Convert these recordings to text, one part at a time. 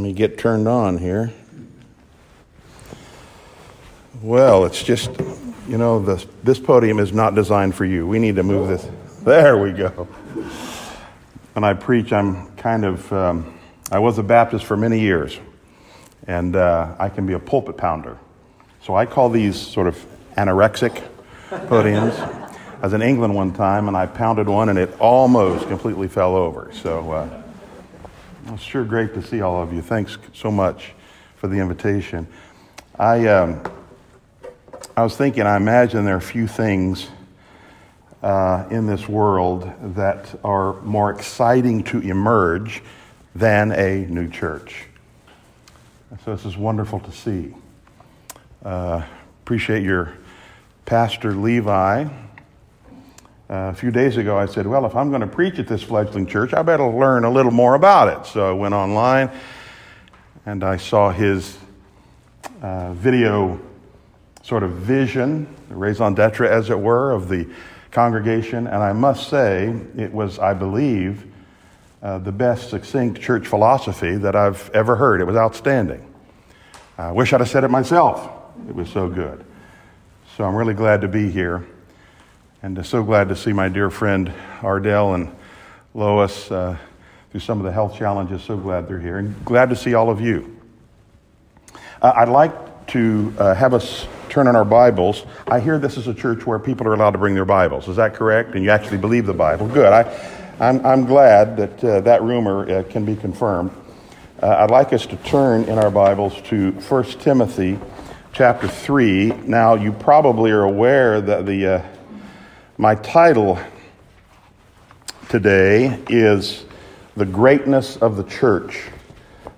Let me get turned on here. Well, it's just, you know, this, this podium is not designed for you. We need to move this. There we go. When I preach, I'm kind of, um, I was a Baptist for many years, and uh, I can be a pulpit pounder. So I call these sort of anorexic podiums. I was in England one time, and I pounded one, and it almost completely fell over. So uh, it's sure great to see all of you. Thanks so much for the invitation. I, um, I was thinking, I imagine there are few things uh, in this world that are more exciting to emerge than a new church. So this is wonderful to see. Uh, appreciate your pastor Levi. Uh, a few days ago, I said, Well, if I'm going to preach at this fledgling church, I better learn a little more about it. So I went online and I saw his uh, video sort of vision, raison d'etre, as it were, of the congregation. And I must say, it was, I believe, uh, the best succinct church philosophy that I've ever heard. It was outstanding. I wish I'd have said it myself. It was so good. So I'm really glad to be here. And so glad to see my dear friend Ardell and Lois uh, through some of the health challenges. So glad they're here. And glad to see all of you. Uh, I'd like to uh, have us turn in our Bibles. I hear this is a church where people are allowed to bring their Bibles. Is that correct? And you actually believe the Bible? Good. I, I'm, I'm glad that uh, that rumor uh, can be confirmed. Uh, I'd like us to turn in our Bibles to 1 Timothy chapter 3. Now, you probably are aware that the, uh, my title today is The Greatness of the Church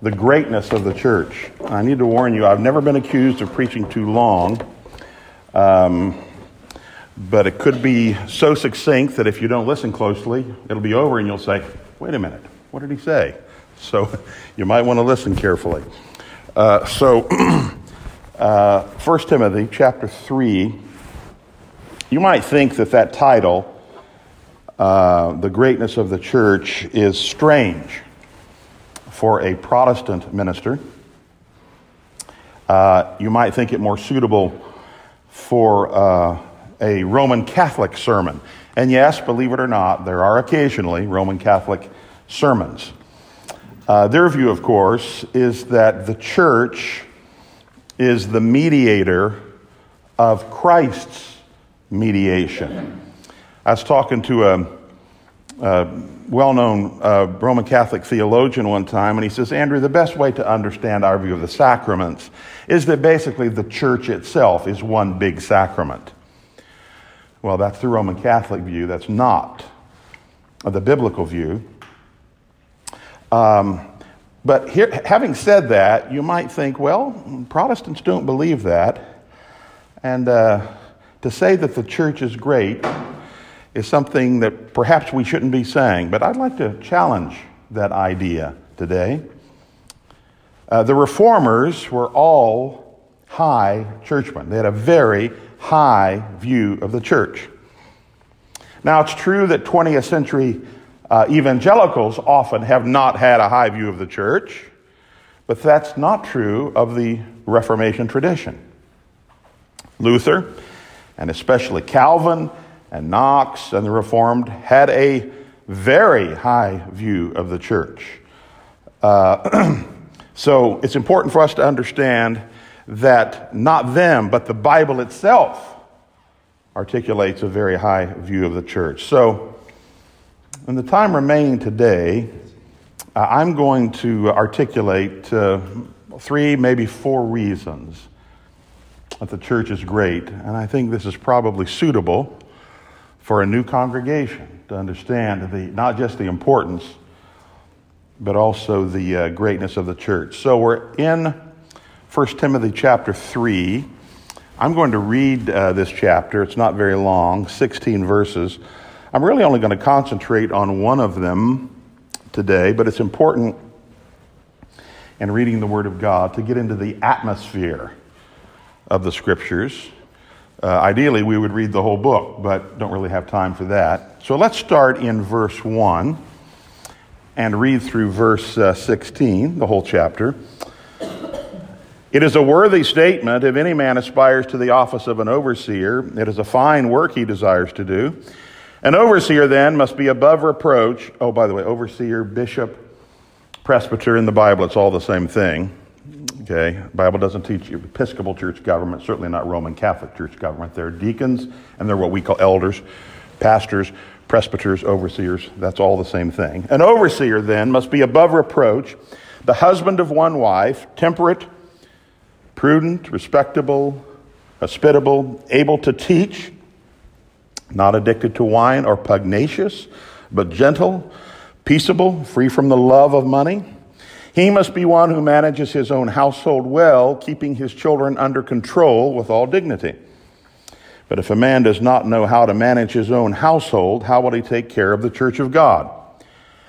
the greatness of the church. I need to warn you, I've never been accused of preaching too long, um, but it could be so succinct that if you don't listen closely, it'll be over and you'll say, wait a minute, what did he say? So you might want to listen carefully. Uh, so, uh, 1 Timothy chapter 3, you might think that that title, uh, The Greatness of the Church, is strange for a Protestant minister. Uh, you might think it more suitable for uh, a Roman Catholic sermon. And yes, believe it or not, there are occasionally Roman Catholic sermons. Uh, their view, of course, is that the church is the mediator of Christ's mediation. I was talking to a, a well known uh, Roman Catholic theologian one time, and he says, Andrew, the best way to understand our view of the sacraments is that basically the church itself is one big sacrament. Well, that's the Roman Catholic view. That's not the biblical view. Um, but here, having said that, you might think, well, Protestants don't believe that. And uh, to say that the church is great is something that perhaps we shouldn't be saying, but I'd like to challenge that idea today. Uh, the reformers were all high churchmen, they had a very high view of the church. Now, it's true that 20th century uh, evangelicals often have not had a high view of the church, but that's not true of the Reformation tradition. Luther, and especially Calvin, and Knox and the Reformed had a very high view of the church. Uh, so it's important for us to understand that not them, but the Bible itself articulates a very high view of the church. So, in the time remaining today, uh, I'm going to articulate uh, three, maybe four reasons that the church is great. And I think this is probably suitable for a new congregation to understand the, not just the importance, but also the uh, greatness of the church. So we're in 1 Timothy chapter 3. I'm going to read uh, this chapter. It's not very long, 16 verses. I'm really only going to concentrate on one of them today, but it's important in reading the Word of God to get into the atmosphere of the Scriptures uh, ideally, we would read the whole book, but don't really have time for that. So let's start in verse 1. and read through verse uh, 16, the whole chapter. It is a worthy statement if any man aspires to the office of an overseer. It is a fine work he desires to do. An overseer then must be above reproach. Oh, by the way, overseer, bishop, presbyter in the Bible, it's all the same thing. Okay, Bible doesn't teach Episcopal church government, certainly not Roman Catholic church government. They're deacons and they're what we call elders, pastors, presbyters, overseers. That's all the same thing. An overseer then must be above reproach, the husband of one wife, temperate, prudent, respectable, hospitable, able to teach, not addicted to wine or pugnacious, but gentle, peaceable, free from the love of money. He must be one who manages his own household well, keeping his children under control with all dignity. But if a man does not know how to manage his own household, how will he take care of the church of God?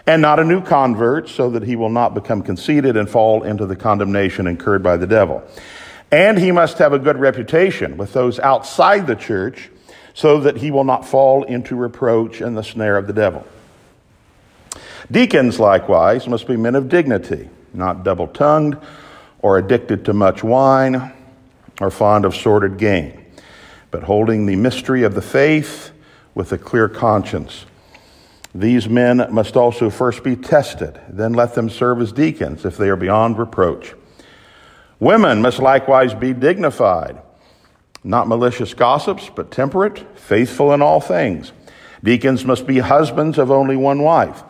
And not a new convert, so that he will not become conceited and fall into the condemnation incurred by the devil. And he must have a good reputation with those outside the church so that he will not fall into reproach and the snare of the devil. Deacons, likewise, must be men of dignity, not double tongued or addicted to much wine or fond of sordid gain, but holding the mystery of the faith with a clear conscience. These men must also first be tested, then let them serve as deacons if they are beyond reproach. Women must likewise be dignified, not malicious gossips, but temperate, faithful in all things. Deacons must be husbands of only one wife,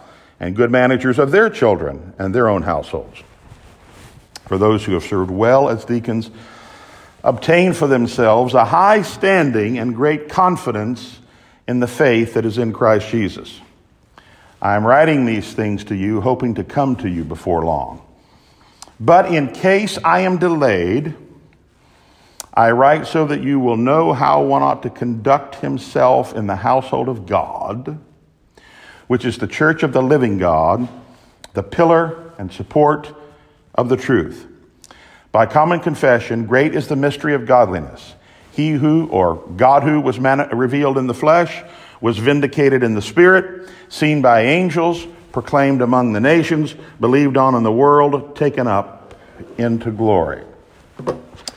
and good managers of their children and their own households. For those who have served well as deacons, obtain for themselves a high standing and great confidence in the faith that is in Christ Jesus. I am writing these things to you, hoping to come to you before long. But in case I am delayed, I write so that you will know how one ought to conduct himself in the household of God, which is the church of the living God, the pillar and support of the truth. By common confession, great is the mystery of godliness. He who, or God who, was man- revealed in the flesh, was vindicated in the spirit, seen by angels proclaimed among the nations, believed on in the world, taken up into glory.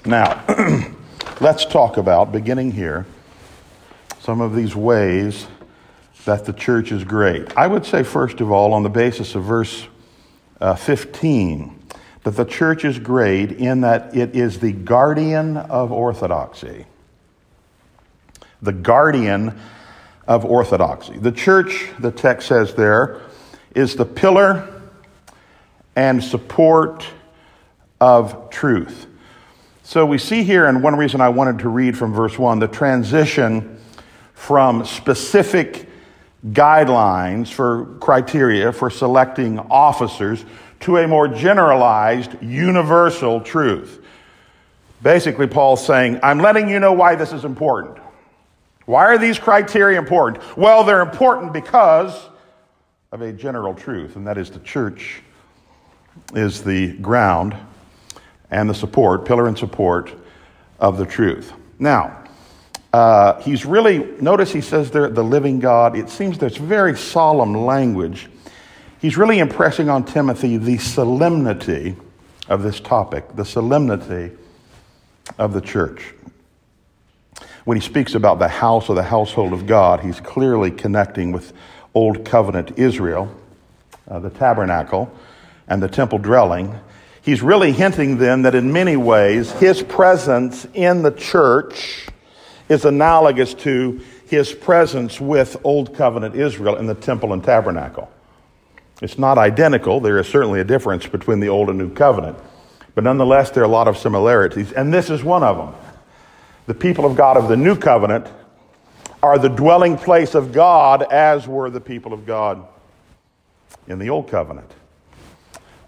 Now, let's talk about, beginning here, some of these ways that the church is great. I would say, first of all, on the basis of verse uh, 15, that the church is great in that it is the guardian of orthodoxy. The guardian of orthodoxy. The church, the text says there, is the pillar and support of truth. So we see here, and one reason I wanted to read from verse 1, the transition from specific guidelines for criteria for selecting officers to a more generalized, universal truth. Basically, Paul's saying, I'm letting you know why this is important. Why are these criteria important? Well, they're important because of a general truth, and that is the church is the ground and the support, pillar and support of the truth. Now, uh, he's really, notice he says there, the living God. It seems there's very solemn language. He's really impressing on Timothy the solemnity of this topic, the solemnity of the church. When he speaks about the house or the household of God, he's clearly connecting with Old Covenant Israel, uh, the tabernacle, and the temple dwelling, he's really hinting then that in many ways his presence in the church is analogous to his presence with Old Covenant Israel in the temple and tabernacle. It's not identical. There is certainly a difference between the Old and New Covenant. But nonetheless, there are a lot of similarities, and this is one of them. The people of God of the New Covenant are the dwelling place of God, as were the people of God in the Old Covenant.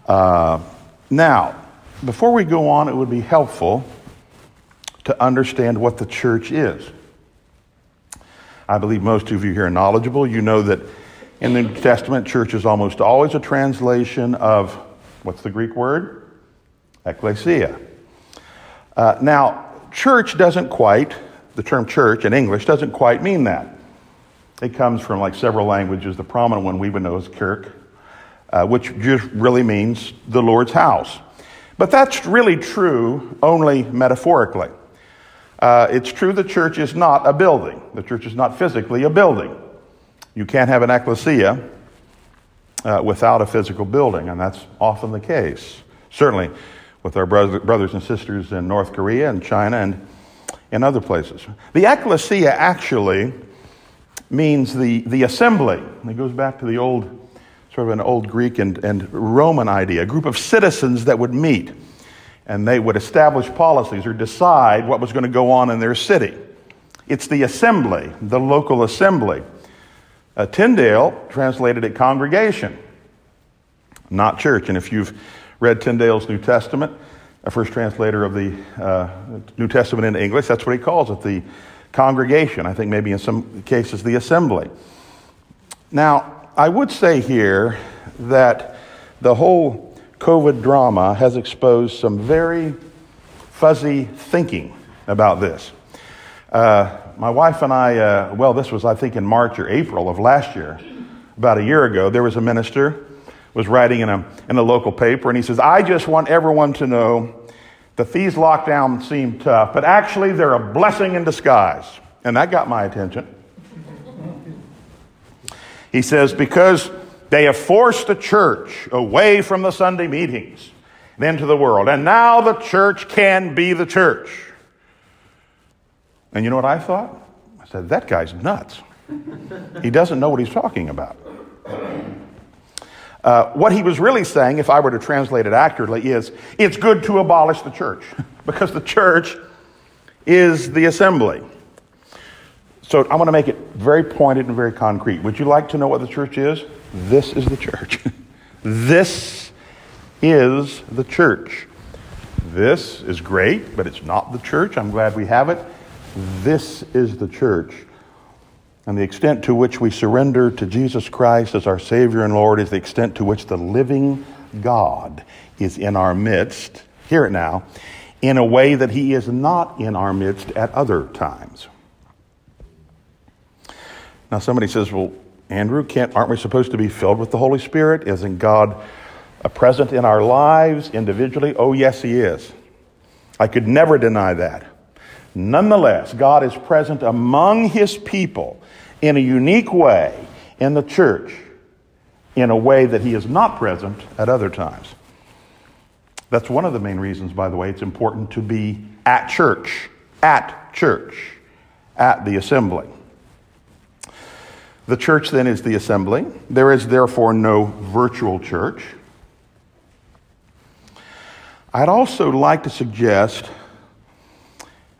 Uh, now, before we go on, it would be helpful to understand what the church is. I believe most of you here are knowledgeable. You know that in the New Testament, church is almost always a translation of what's the Greek word? Ecclesia. Uh, now, church doesn't quite the term church in English doesn't quite mean that. It comes from like several languages. The prominent one we would know is Kirk. uh, which just really means the Lord's house. But that's really true only metaphorically. Uh, it's true the church is not a building. The church is not physically a building. You can't have an ecclesia uh, without a physical building, and that's often the case. Certainly with our brother, brothers and sisters in North Korea and China and in other places. The ecclesia actually means the, the assembly. It goes back to the old, sort of an old Greek and, and Roman idea, a group of citizens that would meet and they would establish policies or decide what was going to go on in their city. It's the assembly, the local assembly. Uh, Tyndale translated it congregation, not church. And if you've read Tyndale's New Testament, a first translator of the uh, New Testament into English, that's what he calls it the congregation. I think maybe in some cases the assembly. Now, I would say here that the whole COVID drama has exposed some very fuzzy thinking about this. Uh, my wife and I, uh, well, this was, I think, in March or April of last year, about a year ago, there was a minister was writing in a, in a local paper, and he says, I just want everyone to know that these lockdowns seem tough, but actually they're a blessing in disguise. And that got my attention. He says, because they have forced the church away from the Sunday meetings and into the world. And now the church can be the church. And you know what I thought? I said, that guy's nuts. he doesn't know what he's talking about. Uh, what he was really saying, if I were to translate it accurately, is it's good to abolish the church because the church is the assembly. So I want to make it very pointed and very concrete. Would you like to know what the church is? This is the church. this is the church. This is great, but it's not the church. I'm glad we have it. This is the church. And the extent to which we surrender to Jesus Christ as our Savior and Lord is the extent to which the living God is in our midst. Hear it now. In a way that He is not in our midst at other times. Now, somebody says, well, Andrew, can't, aren't we supposed to be filled with the Holy Spirit? Isn't God present in our lives individually? Oh, yes, He is. I could never deny that. Nonetheless, God is present among His people in a unique way in the church, in a way that He is not present at other times. That's one of the main reasons, by the way, it's important to be at church, at church, at the assembly. The church then is the assembly. There is therefore no virtual church. I'd also like to suggest,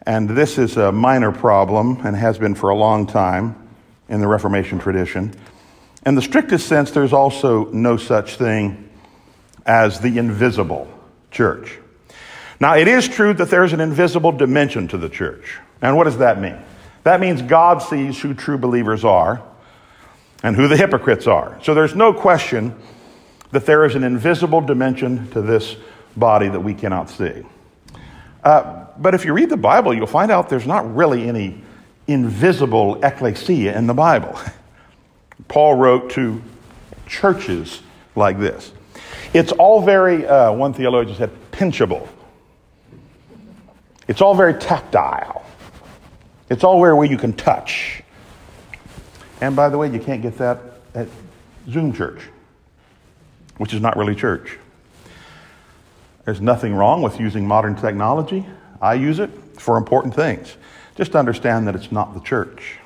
and this is a minor problem and has been for a long time in the Reformation tradition. In the strictest sense, there's also no such thing as the invisible church. Now, it is true that there's an invisible dimension to the church. And what does that mean? That means God sees who true believers are and who the hypocrites are. So there's no question that there is an invisible dimension to this body that we cannot see. Uh, but if you read the Bible, you'll find out there's not really any invisible ecclesia in the Bible. Paul wrote to churches like this. It's all very, uh, one theologian said, pinchable. It's all very tactile. It's all where you can touch. And by the way, you can't get that at Zoom church, which is not really church. There's nothing wrong with using modern technology. I use it for important things. Just understand that it's not the church.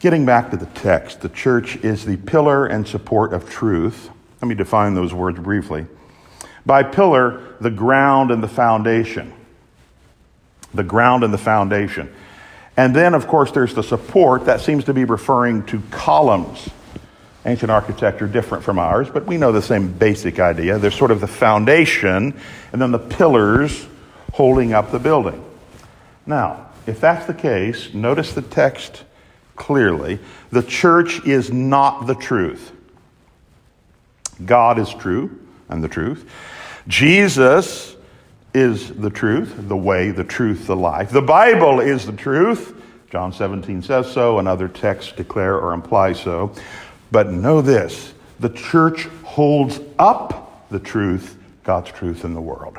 Getting back to the text, the church is the pillar and support of truth. Let me define those words briefly. By pillar, the ground and the foundation. The ground and the foundation. And then, of course, there's the support. That seems to be referring to columns. Ancient architecture different from ours, but we know the same basic idea. There's sort of the foundation and then the pillars holding up the building. Now, if that's the case, notice the text clearly. The church is not the truth. God is true and the truth. Jesus is the truth, the way, the truth, the life. The Bible is the truth. John 17 says so, and other texts declare or imply so. But know this the church holds up the truth, God's truth in the world.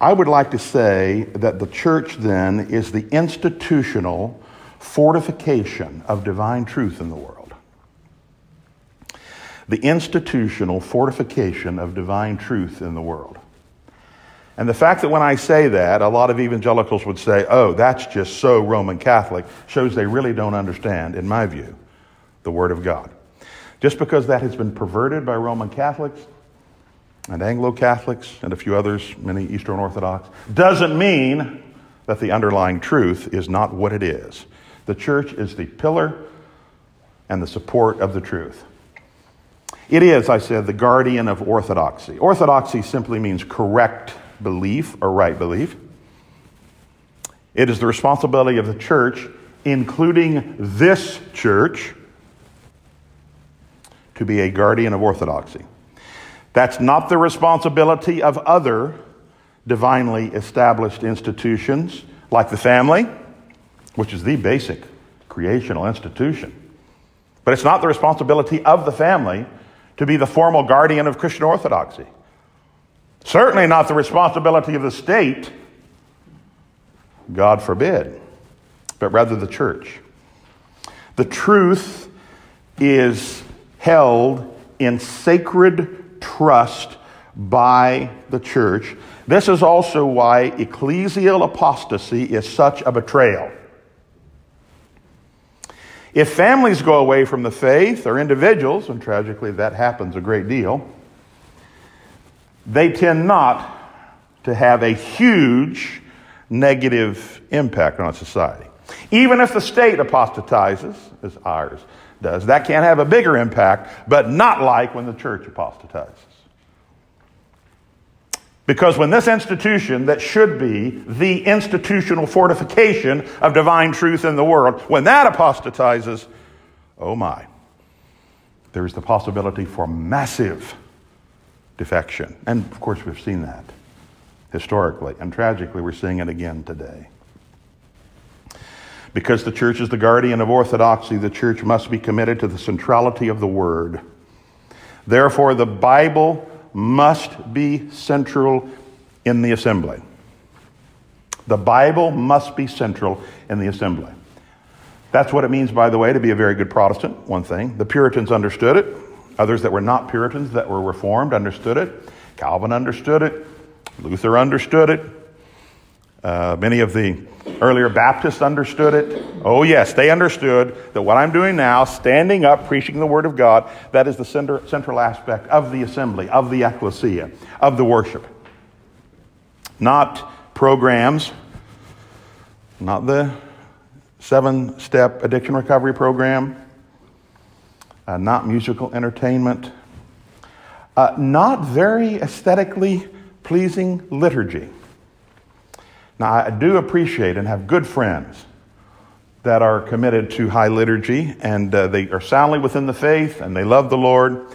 I would like to say that the church then is the institutional fortification of divine truth in the world. The institutional fortification of divine truth in the world. And the fact that when I say that, a lot of evangelicals would say, oh, that's just so Roman Catholic, shows they really don't understand, in my view, the Word of God. Just because that has been perverted by Roman Catholics and Anglo Catholics and a few others, many Eastern Orthodox, doesn't mean that the underlying truth is not what it is. The church is the pillar and the support of the truth. It is, I said, the guardian of orthodoxy. Orthodoxy simply means correct belief or right belief. It is the responsibility of the church, including this church, to be a guardian of orthodoxy. That's not the responsibility of other divinely established institutions like the family, which is the basic creational institution. But it's not the responsibility of the family to be the formal guardian of Christian orthodoxy. Certainly not the responsibility of the state, God forbid, but rather the church. The truth is held in sacred trust by the church. This is also why ecclesial apostasy is such a betrayal. If families go away from the faith, or individuals, and tragically that happens a great deal, they tend not to have a huge negative impact on society. Even if the state apostatizes, as ours does. That can have a bigger impact, but not like when the church apostatizes. Because when this institution, that should be the institutional fortification of divine truth in the world, when that apostatizes, oh my, there is the possibility for massive defection. And of course, we've seen that historically, and tragically, we're seeing it again today. Because the church is the guardian of orthodoxy, the church must be committed to the centrality of the word. Therefore, the Bible must be central in the assembly. The Bible must be central in the assembly. That's what it means, by the way, to be a very good Protestant, one thing. The Puritans understood it. Others that were not Puritans, that were Reformed, understood it. Calvin understood it. Luther understood it. Uh, many of the earlier Baptists understood it. Oh, yes, they understood that what I'm doing now, standing up, preaching the Word of God, that is the center, central aspect of the assembly, of the ecclesia, of the worship. Not programs, not the seven step addiction recovery program, uh, not musical entertainment, uh, not very aesthetically pleasing liturgy. Now, I do appreciate and have good friends that are committed to high liturgy and uh, they are soundly within the faith and they love the Lord.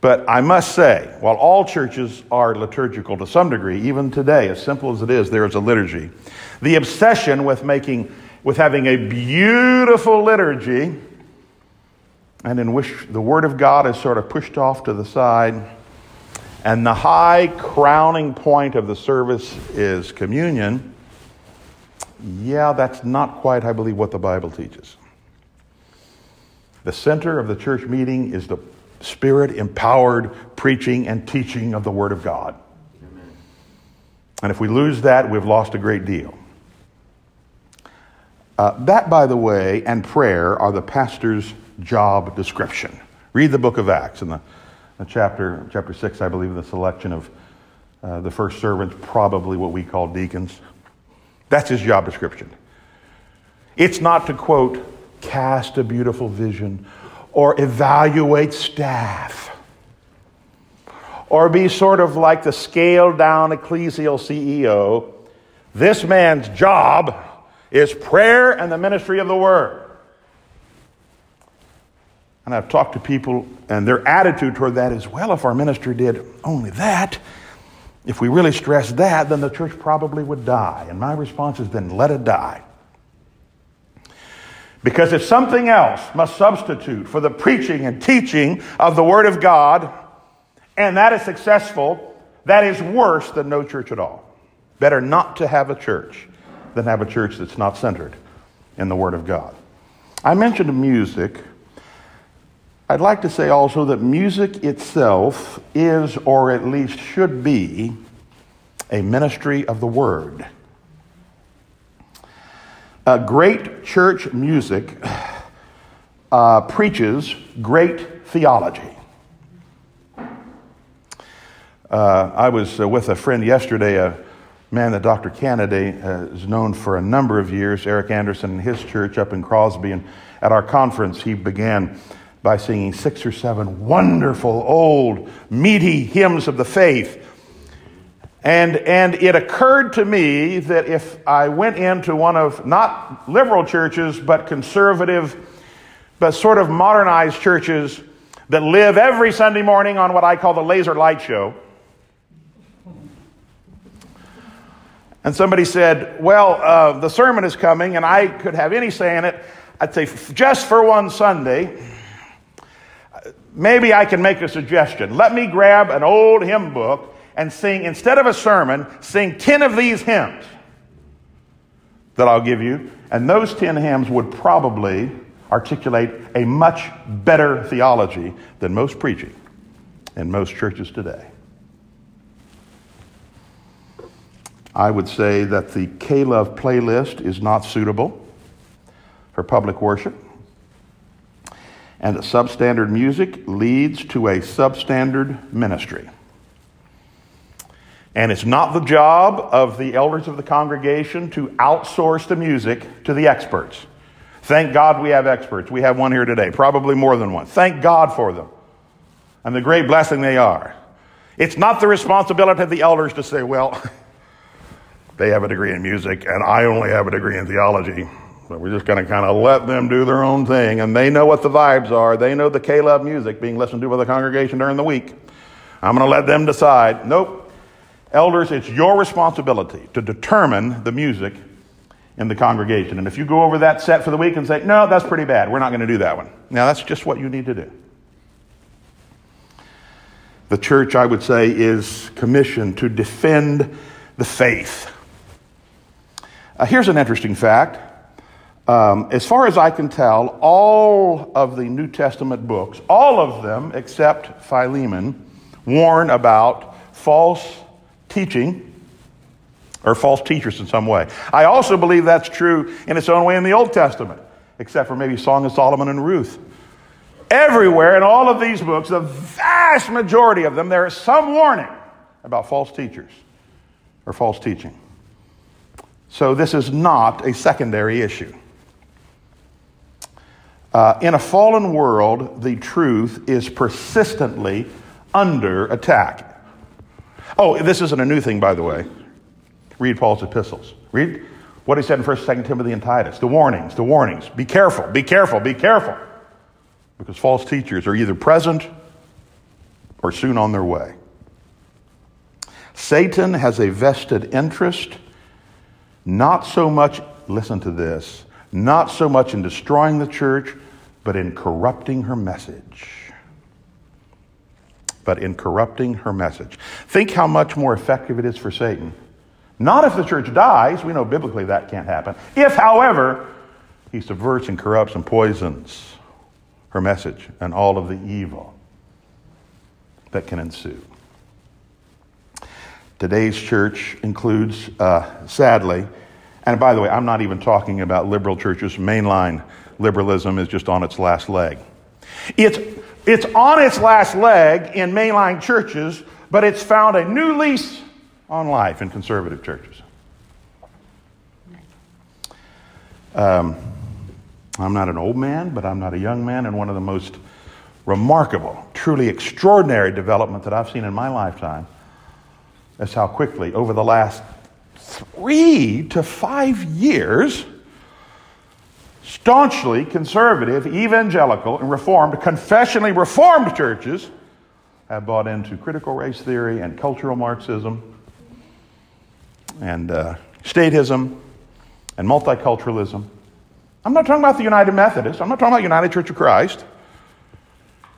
But I must say, while all churches are liturgical to some degree, even today, as simple as it is, there is a liturgy. The obsession with making, with having a beautiful liturgy, and in which the Word of God is sort of pushed off to the side, and the high crowning point of the service is communion, yeah, that's not quite, I believe, what the Bible teaches. The center of the church meeting is the spirit empowered preaching and teaching of the Word of God. Amen. And if we lose that, we've lost a great deal. Uh, that, by the way, and prayer are the pastor's job description. Read the book of Acts and the chapter, chapter 6, I believe, in the selection of uh, the first servants, probably what we call deacons. That's his job description. It's not to quote, cast a beautiful vision or evaluate staff or be sort of like the scaled down ecclesial CEO. This man's job is prayer and the ministry of the word. And I've talked to people, and their attitude toward that is well, if our minister did only that, if we really stressed that, then the church probably would die. And my response is then let it die. Because if something else must substitute for the preaching and teaching of the Word of God, and that is successful, that is worse than no church at all. Better not to have a church than have a church that's not centered in the Word of God. I mentioned music. I'd like to say also that music itself is, or at least should be, a ministry of the Word. Uh, great church music uh, preaches great theology. Uh, I was uh, with a friend yesterday, a man that Dr. Kennedy has known for a number of years, Eric Anderson and his church up in Crosby. And at our conference, he began by singing six or seven wonderful, old, meaty hymns of the faith. And, and it occurred to me that if I went into one of not liberal churches, but conservative, but sort of modernized churches that live every Sunday morning on what I call the laser light show, and somebody said, Well, uh, the sermon is coming, and I could have any say in it, I'd say, just for one Sunday, maybe I can make a suggestion. Let me grab an old hymn book and sing, instead of a sermon, sing 10 of these hymns that I'll give you. And those 10 hymns would probably articulate a much better theology than most preaching in most churches today. I would say that the K Love playlist is not suitable for public worship, and that substandard music leads to a substandard ministry. And it's not the job of the elders of the congregation to outsource the music to the experts. Thank God we have experts. We have one here today, probably more than one. Thank God for them and the great blessing they are. It's not the responsibility of the elders to say, well, they have a degree in music and I only have a degree in theology. But we're just going to kind of let them do their own thing. And they know what the vibes are. They know the Love music being listened to by the congregation during the week. I'm going to let them decide. Nope. Elders, it's your responsibility to determine the music in the congregation. And if you go over that set for the week and say, no, that's pretty bad, we're not going to do that one. Now, that's just what you need to do. The church, I would say, is commissioned to defend the faith. Uh, here's an interesting fact um, as far as I can tell, all of the New Testament books, all of them except Philemon, warn about false teaching or false teachers in some way. I also believe that's true in its own way in the Old Testament, except for maybe Song of Solomon and Ruth. Everywhere in all of these books, the vast majority of them, there is some warning about false teachers or false teaching. So this is not a secondary issue. Uh, in a fallen world, the truth is persistently under attack. Oh, this isn't a new thing, by the way. Read Paul's epistles. Read what he said in 1st, 2nd Timothy, and Titus. The warnings, the warnings. Be careful, be careful, be careful. Because false teachers are either present or soon on their way. Satan has a vested interest, not so much, listen to this, not so much in destroying the church, but in corrupting her message. But in corrupting her message. Think how much more effective it is for Satan. Not if the church dies, we know biblically that can't happen. If, however, he subverts and corrupts and poisons her message and all of the evil that can ensue. Today's church includes, uh, sadly, and by the way, I'm not even talking about liberal churches. Mainline liberalism is just on its last leg. It's, it's on its last leg in mainline churches, but it's found a new lease on life in conservative churches. Um, I'm not an old man, but I'm not a young man, and one of the most remarkable, truly extraordinary development that I've seen in my lifetime is how quickly, over the last three to five years, staunchly conservative, evangelical, and reformed, confessionally reformed churches have bought into critical race theory and cultural Marxism and uh, statism and multiculturalism. I'm not talking about the United Methodist. I'm not talking about United Church of Christ.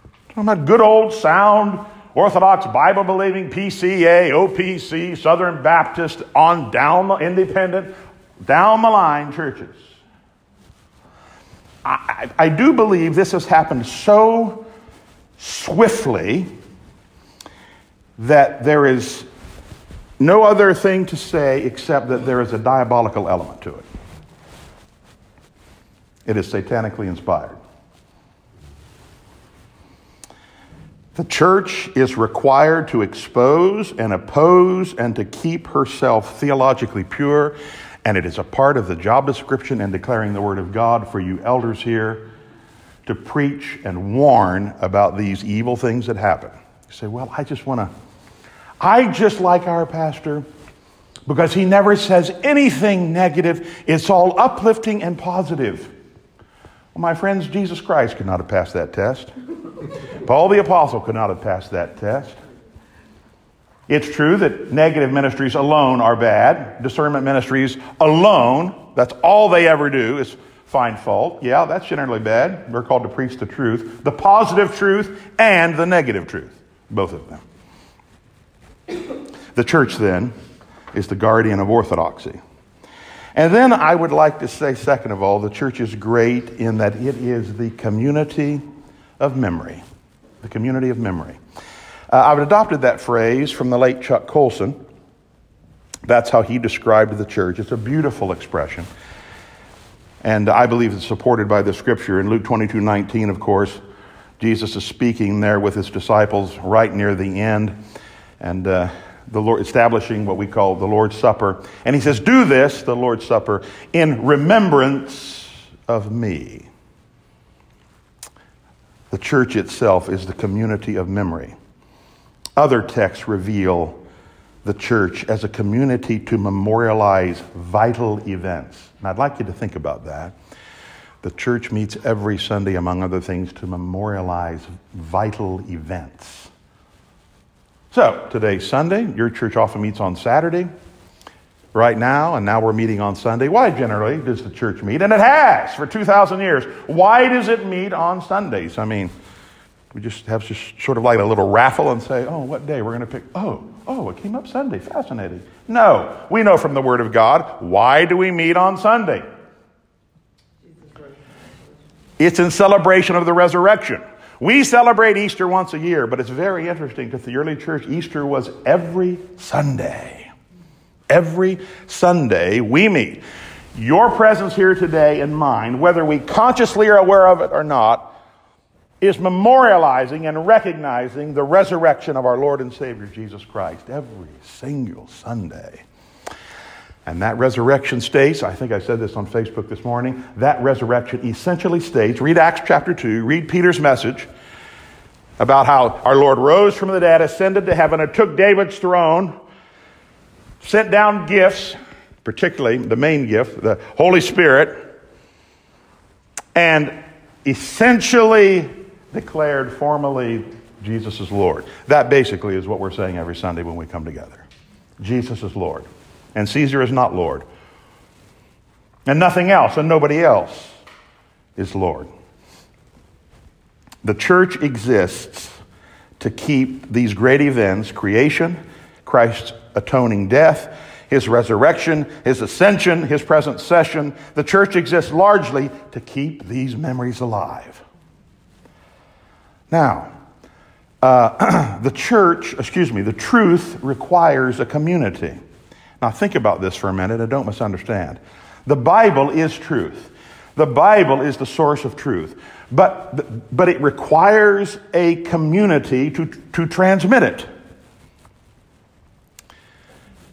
I'm talking about good old sound Orthodox Bible believing PCA, OPC, Southern Baptist, on down independent, down the line churches. I, I, do believe this has happened so swiftly that there is no other thing to say except that there is a diabolical element to it. It is satanically inspired. The church is required to expose and oppose and to keep herself theologically pure, and it is a part of the job description and declaring the Word of God for you elders here to preach and warn about these evil things that happen. You say, Well, I just want to, I just like our pastor because he never says anything negative, it's all uplifting and positive. Well, my friends, Jesus Christ could not have passed that test. Paul the Apostle could not have passed that test. It's true that negative ministries alone are bad. Discernment ministries alone, that's all they ever do is find fault. Yeah, that's generally bad. We're called to preach the truth, the positive truth and the negative truth, both of them. The church, then, is the guardian of orthodoxy. And then I would like to say, second of all, the church is great in that it is the community of memory the community of memory. Uh, I've adopted that phrase from the late Chuck Colson. That's how he described the church. It's a beautiful expression. And I believe it's supported by the scripture. In Luke 22 19, of course, Jesus is speaking there with his disciples right near the end and uh, the Lord, establishing what we call the Lord's Supper. And he says, Do this, the Lord's Supper, in remembrance of me. The church itself is the community of memory. Other texts reveal the church as a community to memorialize vital events. And I'd like you to think about that. The church meets every Sunday, among other things, to memorialize vital events. So, today's Sunday. Your church often meets on Saturday right now, and now we're meeting on Sunday. Why generally does the church meet? And it has for 2,000 years. Why does it meet on Sundays? I mean, we just have just sort of like a little raffle and say, oh, what day we're going to pick? Oh, oh, it came up Sunday. Fascinating. No, we know from the Word of God. Why do we meet on Sunday? It's in celebration of the resurrection. We celebrate Easter once a year, but it's very interesting to the early church. Easter was every Sunday. Every Sunday we meet. Your presence here today and mine, whether we consciously are aware of it or not, is memorializing and recognizing the resurrection of our Lord and Savior Jesus Christ every single Sunday. And that resurrection states, I think I said this on Facebook this morning, that resurrection essentially states, read Acts chapter 2, read Peter's message about how our Lord rose from the dead, ascended to heaven, and took David's throne sent down gifts, particularly the main gift, the Holy Spirit, and essentially declared formally Jesus is Lord. That basically is what we're saying every Sunday when we come together. Jesus is Lord. And Caesar is not Lord. And nothing else and nobody else is Lord. The church exists to keep these great events creation, Christ's atoning death, his resurrection, his ascension, his present session. The church exists largely to keep these memories alive. Now, uh, the church, excuse me, the truth requires a community. Now, think about this for a minute and don't misunderstand. The Bible is truth. The Bible is the source of truth. But, but it requires a community to, to transmit it.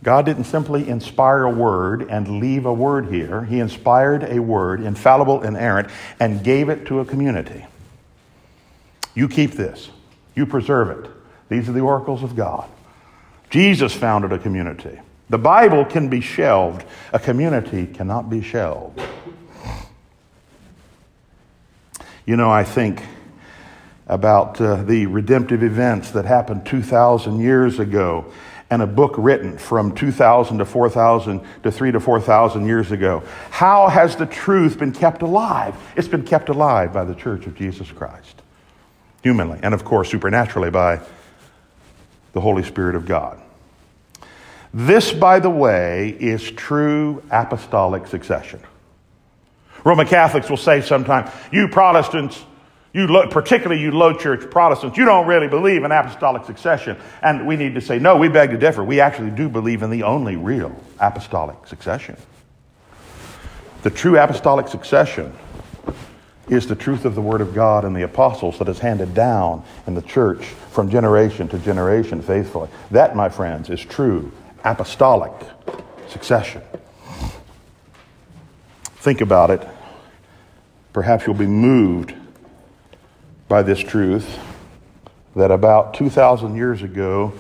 God didn't simply inspire a word and leave a word here. He inspired a word, infallible, inerrant, and gave it to a community. You keep this, you preserve it. These are the oracles of God. Jesus founded a community. The Bible can be shelved, a community cannot be shelved. You know, I think about uh, the redemptive events that happened 2,000 years ago and a book written from 2,000 to 4,000 to 3 to 4,000 years ago. How has the truth been kept alive? It's been kept alive by the Church of Jesus Christ, humanly, and of course, supernaturally by the Holy Spirit of God. This, by the way, is true apostolic succession. Roman Catholics will say sometimes, you Protestants, you lo- particularly you low church Protestants, you don't really believe in apostolic succession. And we need to say, no, we beg to differ. We actually do believe in the only real apostolic succession. The true apostolic succession is the truth of the Word of God and the apostles that is handed down in the church from generation to generation faithfully. That, my friends, is true apostolic succession. Think about it. Perhaps you'll be moved by this truth that about 2,000 years ago,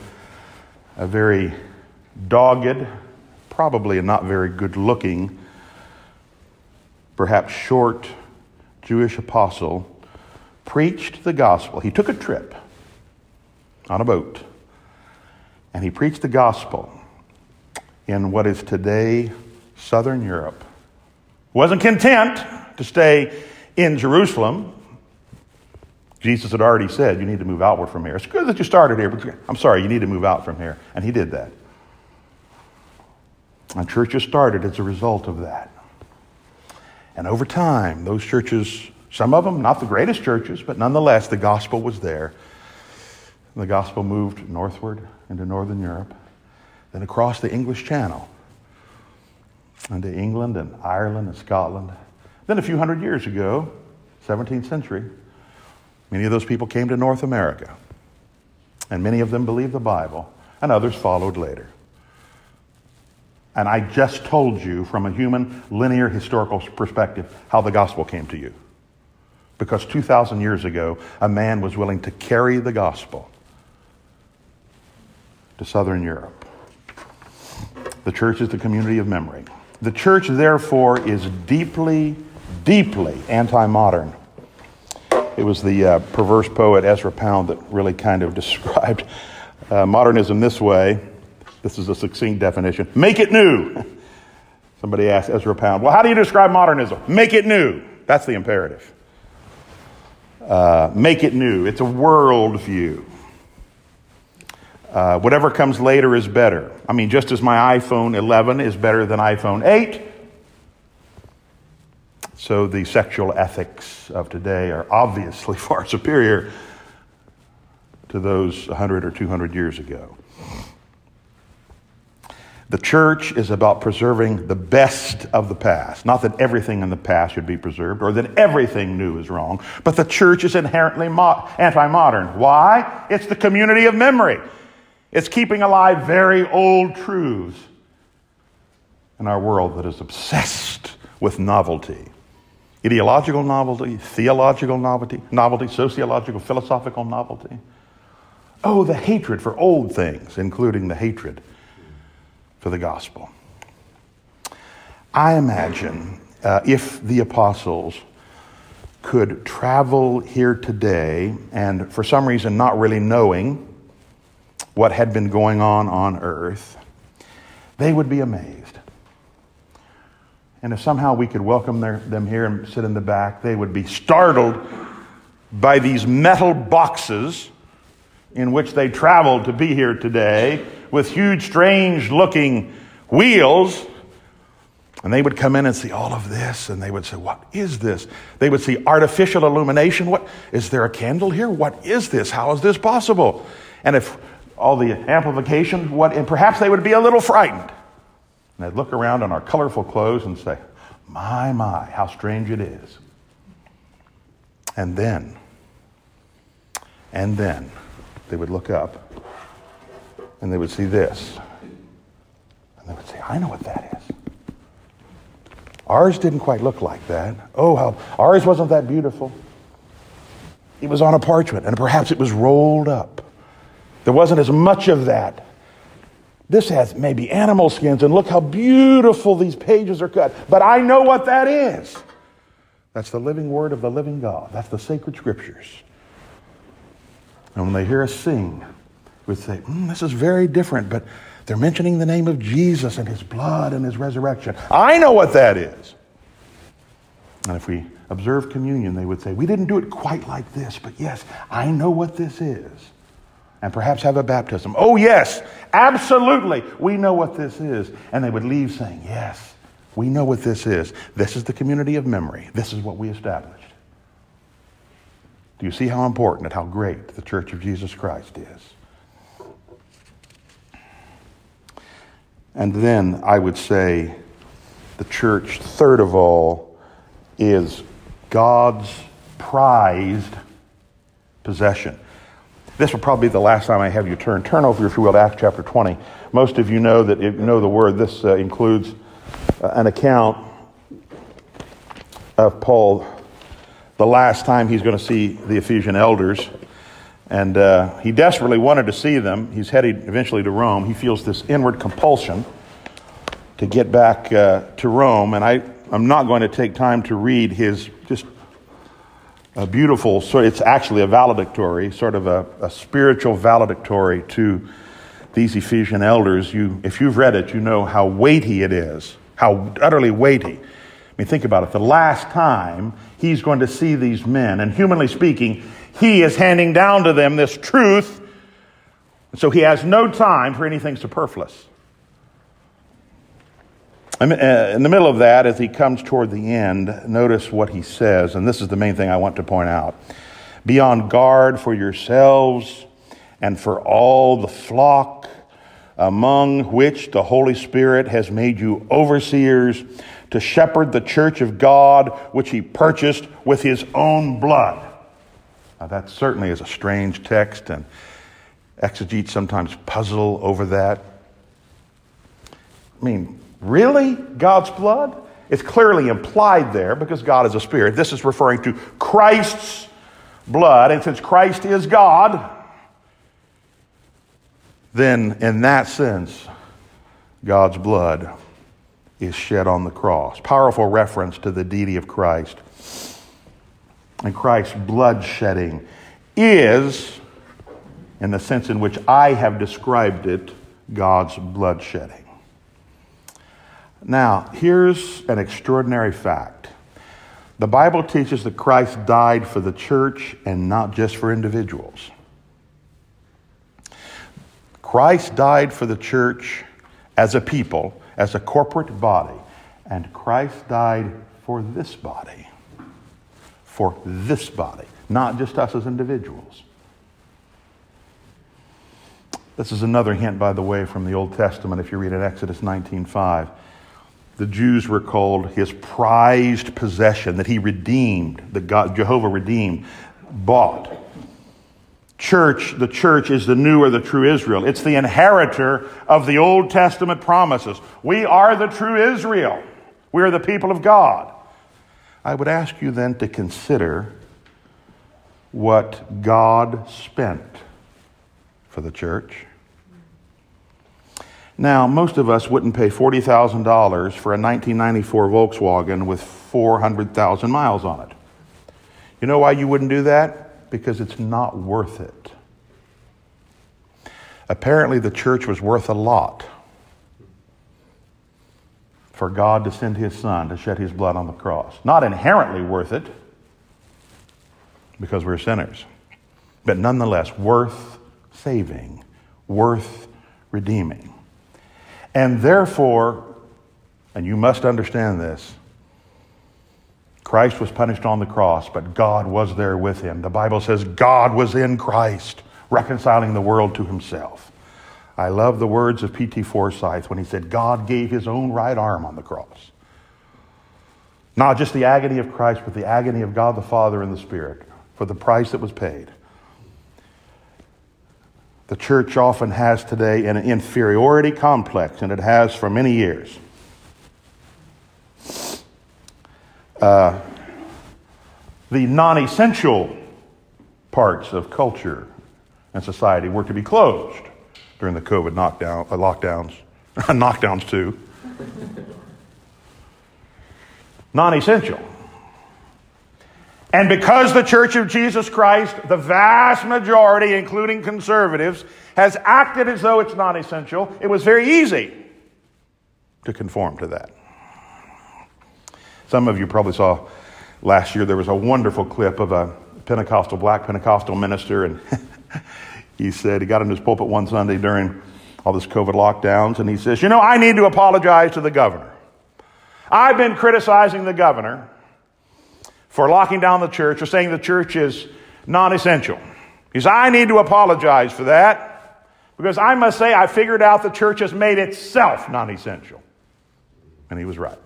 a very dogged, probably not very good looking, perhaps short Jewish apostle preached the gospel. He took a trip on a boat and he preached the gospel in what is today southern Europe. Wasn't content to stay in Jerusalem. Jesus had already said, You need to move outward from here. It's good that you started here, but I'm sorry, you need to move out from here. And he did that. And churches started as a result of that. And over time, those churches, some of them not the greatest churches, but nonetheless, the gospel was there. The gospel moved northward into northern Europe, then across the English Channel into England and Ireland and Scotland. Then a few hundred years ago, 17th century, many of those people came to North America. And many of them believed the Bible, and others followed later. And I just told you from a human, linear, historical perspective how the gospel came to you. Because 2,000 years ago, a man was willing to carry the gospel to southern Europe. The church is the community of memory. The church, therefore, is deeply, deeply anti modern. It was the uh, perverse poet Ezra Pound that really kind of described uh, modernism this way. This is a succinct definition make it new. Somebody asked Ezra Pound, well, how do you describe modernism? Make it new. That's the imperative. Uh, make it new. It's a worldview. Uh, whatever comes later is better. I mean, just as my iPhone 11 is better than iPhone 8, so the sexual ethics of today are obviously far superior to those 100 or 200 years ago. The church is about preserving the best of the past. Not that everything in the past should be preserved or that everything new is wrong, but the church is inherently mo- anti modern. Why? It's the community of memory. It's keeping alive very old truths in our world that is obsessed with novelty. Ideological novelty, theological novelty, novelty, sociological, philosophical novelty. Oh, the hatred for old things, including the hatred for the gospel. I imagine uh, if the apostles could travel here today and for some reason not really knowing what had been going on on earth, they would be amazed. And if somehow we could welcome their, them here and sit in the back, they would be startled by these metal boxes in which they traveled to be here today with huge, strange looking wheels. And they would come in and see all of this, and they would say, What is this? They would see artificial illumination. What is there a candle here? What is this? How is this possible? And if all the amplification, what, and perhaps they would be a little frightened. And they'd look around in our colorful clothes and say, My, my, how strange it is. And then, and then, they would look up and they would see this. And they would say, I know what that is. Ours didn't quite look like that. Oh, how ours wasn't that beautiful. It was on a parchment, and perhaps it was rolled up. There wasn't as much of that. This has maybe animal skins, and look how beautiful these pages are cut. But I know what that is. That's the living word of the living God. That's the sacred scriptures. And when they hear us sing, would say, mm, This is very different, but they're mentioning the name of Jesus and his blood and his resurrection. I know what that is. And if we observe communion, they would say, We didn't do it quite like this, but yes, I know what this is. And perhaps have a baptism. Oh, yes, absolutely, we know what this is. And they would leave saying, Yes, we know what this is. This is the community of memory. This is what we established. Do you see how important and how great the Church of Jesus Christ is? And then I would say the church, third of all, is God's prized possession. This will probably be the last time I have you turn. Turn over, if you will, to Acts chapter 20. Most of you know that you know the word. This uh, includes uh, an account of Paul the last time he's going to see the Ephesian elders. And uh, he desperately wanted to see them. He's headed eventually to Rome. He feels this inward compulsion to get back uh, to Rome. And I, I'm not going to take time to read his just a beautiful, so it's actually a valedictory, sort of a, a spiritual valedictory to these Ephesian elders. You, if you've read it, you know how weighty it is, how utterly weighty. I mean, think about it. The last time he's going to see these men, and humanly speaking, he is handing down to them this truth, so he has no time for anything superfluous. Uh, in the middle of that, as he comes toward the end, notice what he says, and this is the main thing I want to point out. Be on guard for yourselves and for all the flock among which the Holy Spirit has made you overseers to shepherd the church of God, which he purchased with his own blood. Now, that certainly is a strange text, and exegetes sometimes puzzle over that. I mean, really? God's blood? It's clearly implied there because God is a spirit. This is referring to Christ's blood, and since Christ is God, then in that sense, God's blood is shed on the cross. Powerful reference to the deity of Christ. And Christ's blood shedding is, in the sense in which I have described it, God's blood shedding. Now, here's an extraordinary fact. The Bible teaches that Christ died for the church and not just for individuals. Christ died for the church as a people as a corporate body. And Christ died for this body. For this body, not just us as individuals. This is another hint, by the way, from the Old Testament, if you read in Exodus 19.5. The Jews were called his prized possession that he redeemed, that God, Jehovah redeemed, bought church, the church is the new or the true Israel. It's the inheritor of the Old Testament promises. We are the true Israel. We are the people of God. I would ask you then to consider what God spent for the church. Now, most of us wouldn't pay $40,000 for a 1994 Volkswagen with 400,000 miles on it. You know why you wouldn't do that? because it's not worth it. Apparently, the church was worth a lot for God to send his son to shed his blood on the cross. Not inherently worth it because we're sinners, but nonetheless worth saving, worth redeeming. And therefore, and you must understand this, Christ was punished on the cross, but God was there with him. The Bible says God was in Christ, reconciling the world to himself. I love the words of P.T. Forsyth when he said, God gave his own right arm on the cross. Not just the agony of Christ, but the agony of God the Father and the Spirit for the price that was paid. The church often has today an inferiority complex, and it has for many years. Uh, the non essential parts of culture and society were to be closed during the COVID knockdown, uh, lockdowns, knockdowns too. non essential. And because the Church of Jesus Christ, the vast majority, including conservatives, has acted as though it's non essential, it was very easy to conform to that. Some of you probably saw last year there was a wonderful clip of a Pentecostal, black Pentecostal minister, and he said he got in his pulpit one Sunday during all this COVID lockdowns, and he says, You know, I need to apologize to the governor. I've been criticizing the governor for locking down the church or saying the church is non essential. He says, I need to apologize for that because I must say I figured out the church has made itself non essential. And he was right.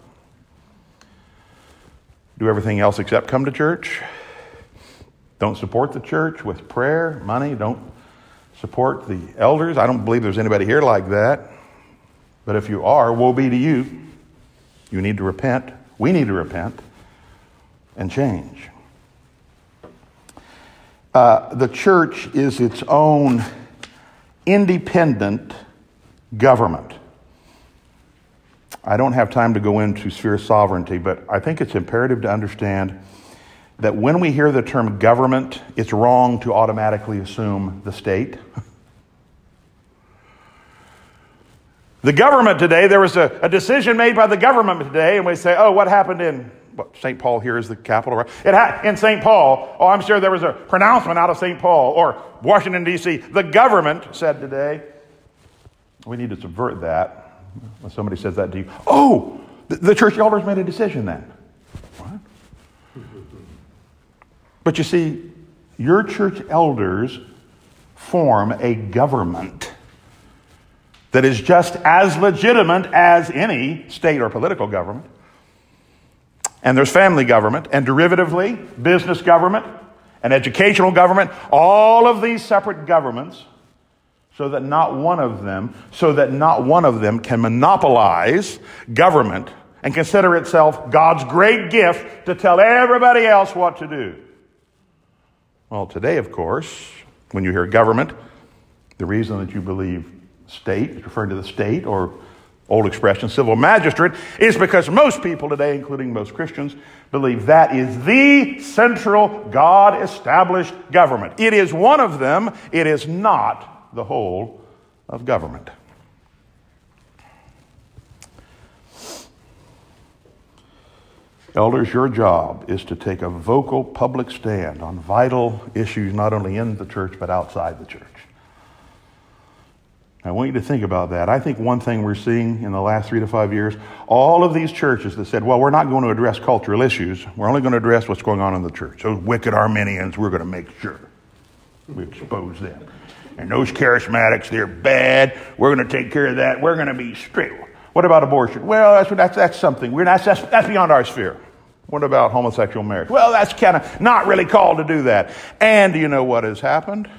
Do everything else except come to church. Don't support the church with prayer, money. Don't support the elders. I don't believe there's anybody here like that. But if you are, woe be to you. You need to repent. We need to repent and change. Uh, the church is its own independent government. I don't have time to go into sphere sovereignty, but I think it's imperative to understand that when we hear the term government, it's wrong to automatically assume the state. the government today, there was a, a, decision made by the government today, and we say, oh, what happened in what, St. Paul here is the capital, right? It ha- in St. Paul, oh, I'm sure there was a pronouncement out of St. Paul or Washington, D.C. The government said today, we need to subvert that. When somebody says that to you, oh, the, the church elders made a decision then. What? But you see, your church elders form a government that is just as legitimate as any state or political government. And there's family government, and derivatively, business government, and educational government, all of these separate governments, so that not one of them, so that not one of them can monopolize government and consider itself God's great gift to tell everybody else what to do. Well, today, of course, when you hear government, the reason that you believe state, referring to the state or old expression, civil magistrate, is because most people today, including most Christians, believe that is the central God established government. It is one of them, it is not the whole of government. Elders, your job is to take a vocal public stand on vital issues not only in the church but outside the church. I want you to think about that. I think one thing we're seeing in the last three to five years, all of these churches that said, well, we're not going to address cultural issues, we're only going to address what's going on in the church. Those wicked Arminians, we're going to make sure we expose them. And those charismatics, they're bad. We're going to take care of that. We're going to be strict. What about abortion? Well, that's, that's, that's something. We're not, that's, that's beyond our sphere. What about homosexual marriage? Well, that's kind of not really called to do that. And do you know what has happened?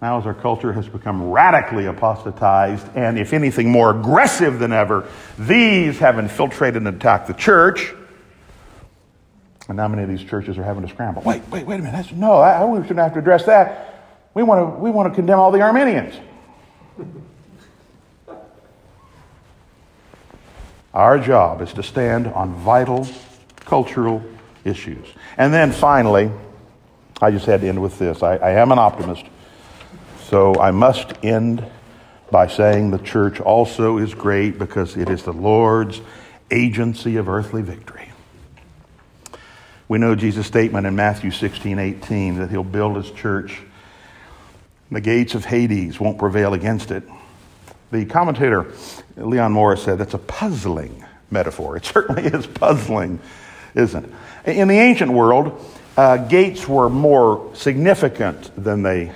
Now, as our culture has become radically apostatized and, if anything, more aggressive than ever, these have infiltrated and attacked the church. And now many of these churches are having to scramble. Wait, wait, wait a minute. That's, no, I, I shouldn't have to address that. We want to, we want to condemn all the Arminians. Our job is to stand on vital cultural issues. And then finally, I just had to end with this. I, I am an optimist, so I must end by saying the church also is great because it is the Lord's agency of earthly victory. We know Jesus' statement in Matthew 16, 18 that he'll build his church. The gates of Hades won't prevail against it. The commentator Leon Morris said that's a puzzling metaphor. It certainly is puzzling, isn't it? In the ancient world, uh, gates were more significant than they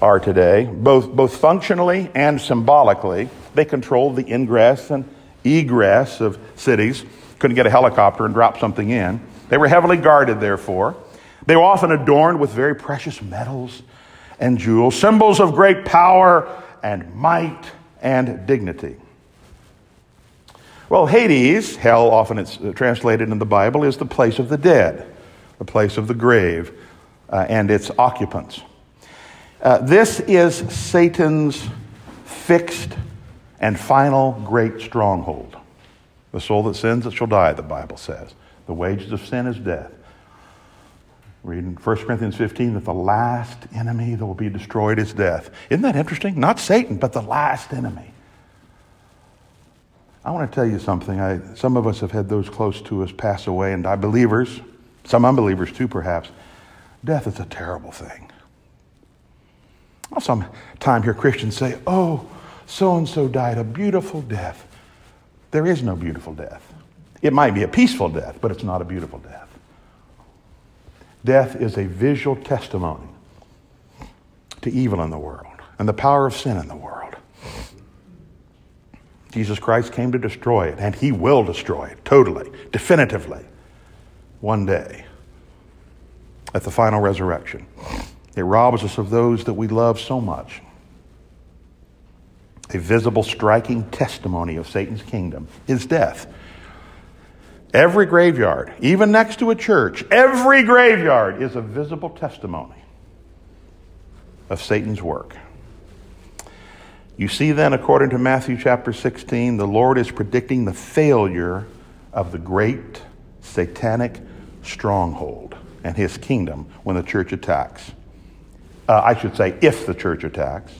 are today, both, both functionally and symbolically. They controlled the ingress and egress of cities. Couldn't get a helicopter and drop something in. They were heavily guarded, therefore. They were often adorned with very precious metals and jewels, symbols of great power and might and dignity. Well, Hades, hell often it's uh, translated in the Bible, is the place of the dead, the place of the grave, uh, and its occupants. Uh, this is Satan's fixed and final great stronghold. The soul that sins, it shall die, the Bible says. The wages of sin is death. Read in 1 Corinthians 15 that the last enemy that will be destroyed is death. Isn't that interesting? Not Satan, but the last enemy. I want to tell you something. I, some of us have had those close to us pass away and die believers, some unbelievers too, perhaps. Death is a terrible thing. I'll some time here Christians say, oh, so and so died a beautiful death. There is no beautiful death. It might be a peaceful death, but it's not a beautiful death. Death is a visual testimony to evil in the world and the power of sin in the world. Jesus Christ came to destroy it, and he will destroy it totally, definitively, one day at the final resurrection. It robs us of those that we love so much. A visible, striking testimony of Satan's kingdom is death. Every graveyard, even next to a church, every graveyard is a visible testimony of Satan's work. You see, then, according to Matthew chapter 16, the Lord is predicting the failure of the great satanic stronghold and his kingdom when the church attacks. Uh, I should say, if the church attacks.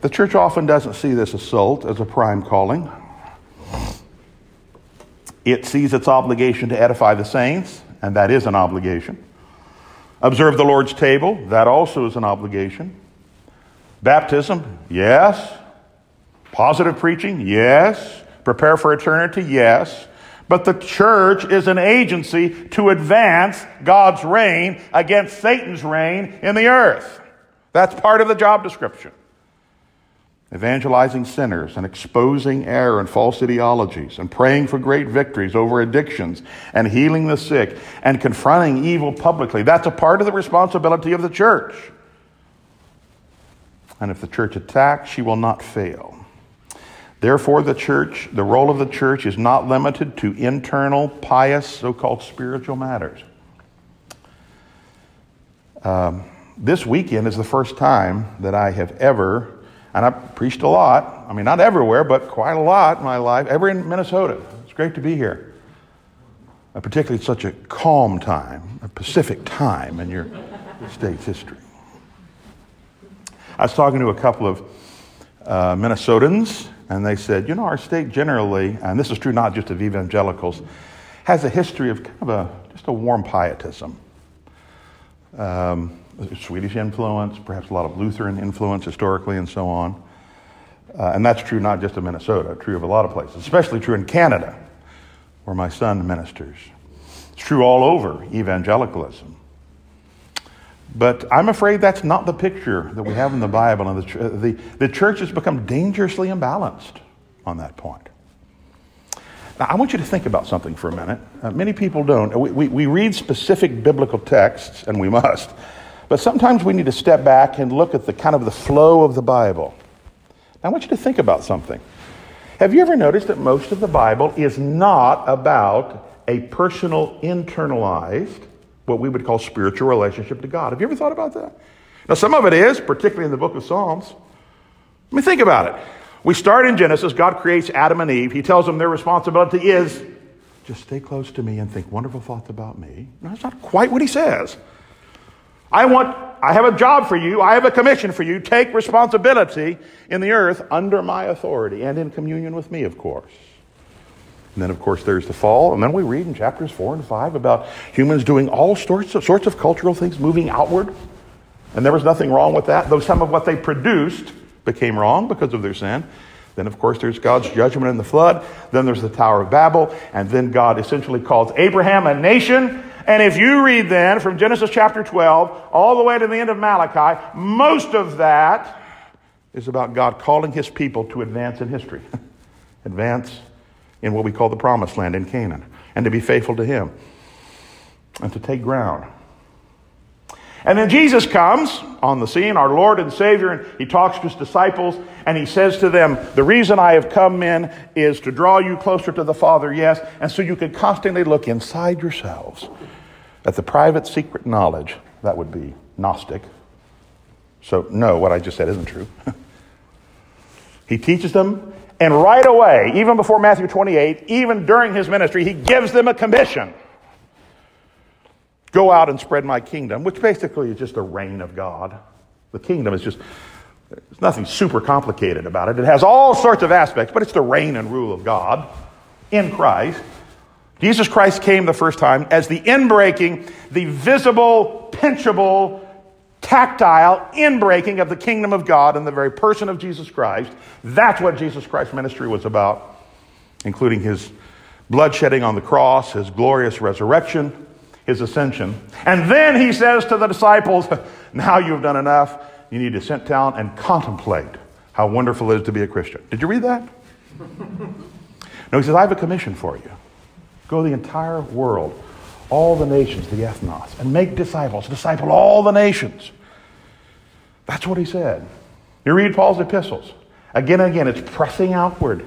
The church often doesn't see this assault as a prime calling. It sees its obligation to edify the saints, and that is an obligation. Observe the Lord's table, that also is an obligation. Baptism, yes. Positive preaching, yes. Prepare for eternity, yes. But the church is an agency to advance God's reign against Satan's reign in the earth. That's part of the job description evangelizing sinners and exposing error and false ideologies and praying for great victories over addictions and healing the sick and confronting evil publicly. That's a part of the responsibility of the church. And if the church attacks, she will not fail. Therefore, the church, the role of the church is not limited to internal, pious, so called spiritual matters. Um, this weekend is the first time that I have ever and I preached a lot. I mean, not everywhere, but quite a lot in my life, ever in Minnesota. It's great to be here. Uh, particularly such a calm time, a Pacific time in your state's history. I was talking to a couple of uh, Minnesotans, and they said, you know, our state generally, and this is true not just of evangelicals, has a history of kind of a just a warm pietism. Um, Swedish influence, perhaps a lot of Lutheran influence historically, and so on. Uh, and that's true not just of Minnesota, true of a lot of places, especially true in Canada, where my son ministers. It's true all over evangelicalism. But I'm afraid that's not the picture that we have in the Bible. And the, the, the church has become dangerously imbalanced on that point. Now, I want you to think about something for a minute. Uh, many people don't. We, we, we read specific biblical texts, and we must. But sometimes we need to step back and look at the kind of the flow of the Bible. Now, I want you to think about something. Have you ever noticed that most of the Bible is not about a personal, internalized, what we would call spiritual relationship to God? Have you ever thought about that? Now, some of it is, particularly in the book of Psalms. I mean, think about it. We start in Genesis. God creates Adam and Eve. He tells them their responsibility is just stay close to me and think wonderful thoughts about me. No, that's not quite what he says. I want, I have a job for you. I have a commission for you. Take responsibility in the earth under my authority and in communion with me, of course. And then, of course, there's the fall. And then we read in chapters four and five about humans doing all sorts of, sorts of cultural things, moving outward. And there was nothing wrong with that, though some of what they produced became wrong because of their sin. Then, of course, there's God's judgment in the flood. Then there's the Tower of Babel. And then God essentially calls Abraham a nation and if you read then from Genesis chapter 12 all the way to the end of Malachi, most of that is about God calling his people to advance in history, advance in what we call the promised land in Canaan, and to be faithful to him and to take ground. And then Jesus comes on the scene, our Lord and Savior, and he talks to his disciples and he says to them, The reason I have come in is to draw you closer to the Father, yes, and so you can constantly look inside yourselves at the private secret knowledge. That would be Gnostic. So, no, what I just said isn't true. he teaches them, and right away, even before Matthew 28, even during his ministry, he gives them a commission. Go out and spread my kingdom, which basically is just the reign of God. The kingdom is just, there's nothing super complicated about it. It has all sorts of aspects, but it's the reign and rule of God in Christ. Jesus Christ came the first time as the inbreaking, the visible, pinchable, tactile inbreaking of the kingdom of God in the very person of Jesus Christ. That's what Jesus Christ's ministry was about, including his bloodshedding on the cross, his glorious resurrection, his ascension. And then he says to the disciples, Now you've done enough. You need to sit down and contemplate how wonderful it is to be a Christian. Did you read that? no, he says, I have a commission for you. Go the entire world, all the nations, the ethnos, and make disciples. Disciple all the nations. That's what he said. You read Paul's epistles. Again and again, it's pressing outward.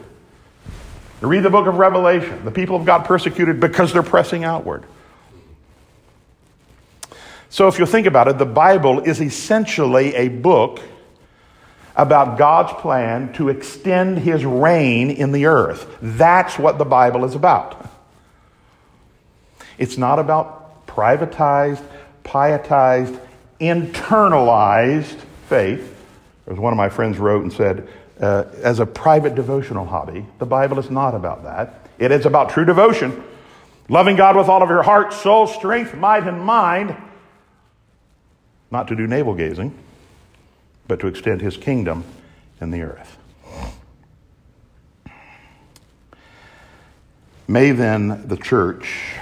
You read the book of Revelation. The people of God persecuted because they're pressing outward. So, if you think about it, the Bible is essentially a book about God's plan to extend his reign in the earth. That's what the Bible is about. It's not about privatized, pietized, internalized faith. As one of my friends wrote and said, uh, as a private devotional hobby, the Bible is not about that. It is about true devotion, loving God with all of your heart, soul, strength, might, and mind not to do navel gazing, but to extend his kingdom in the earth. May then the church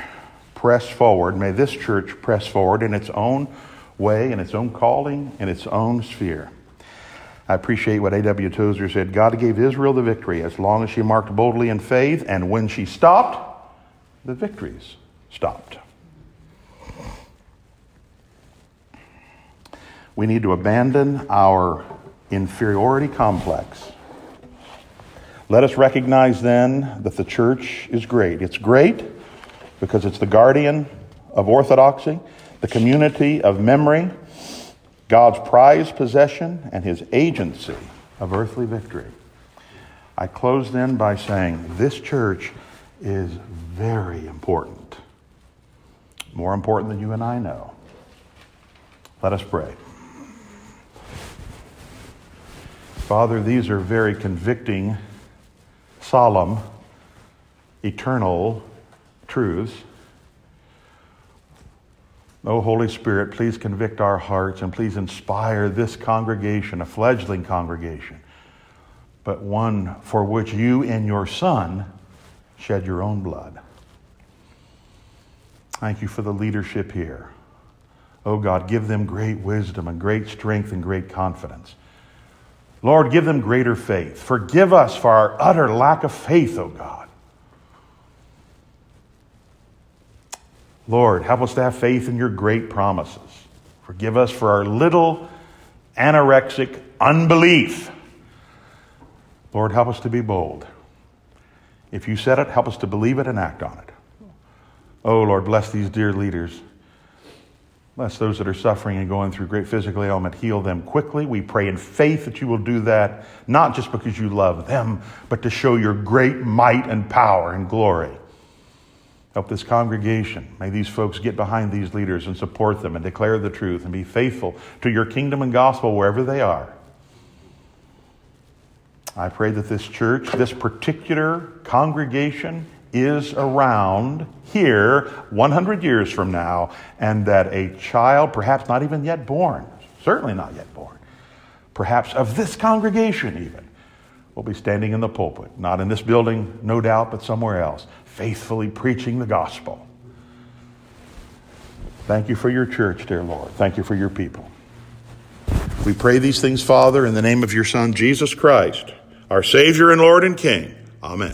press forward, may this church press forward in its own way, in its own calling, in its own sphere. I appreciate what A.W. Tozer said God gave Israel the victory as long as she marked boldly in faith, and when she stopped, the victories stopped. We need to abandon our inferiority complex. Let us recognize then that the church is great. It's great because it's the guardian of orthodoxy, the community of memory, God's prized possession, and his agency of earthly victory. I close then by saying this church is very important, more important than you and I know. Let us pray. Father, these are very convicting, solemn, eternal truths. Oh, Holy Spirit, please convict our hearts and please inspire this congregation, a fledgling congregation, but one for which you and your Son shed your own blood. Thank you for the leadership here. Oh God, give them great wisdom and great strength and great confidence. Lord, give them greater faith. Forgive us for our utter lack of faith, O God. Lord, help us to have faith in your great promises. Forgive us for our little anorexic unbelief. Lord, help us to be bold. If you said it, help us to believe it and act on it. Oh, Lord, bless these dear leaders. Bless those that are suffering and going through great physical ailment. Heal them quickly. We pray in faith that you will do that, not just because you love them, but to show your great might and power and glory. Help this congregation. May these folks get behind these leaders and support them and declare the truth and be faithful to your kingdom and gospel wherever they are. I pray that this church, this particular congregation, is around here 100 years from now, and that a child, perhaps not even yet born, certainly not yet born, perhaps of this congregation even, will be standing in the pulpit, not in this building, no doubt, but somewhere else, faithfully preaching the gospel. Thank you for your church, dear Lord. Thank you for your people. We pray these things, Father, in the name of your Son, Jesus Christ, our Savior and Lord and King. Amen.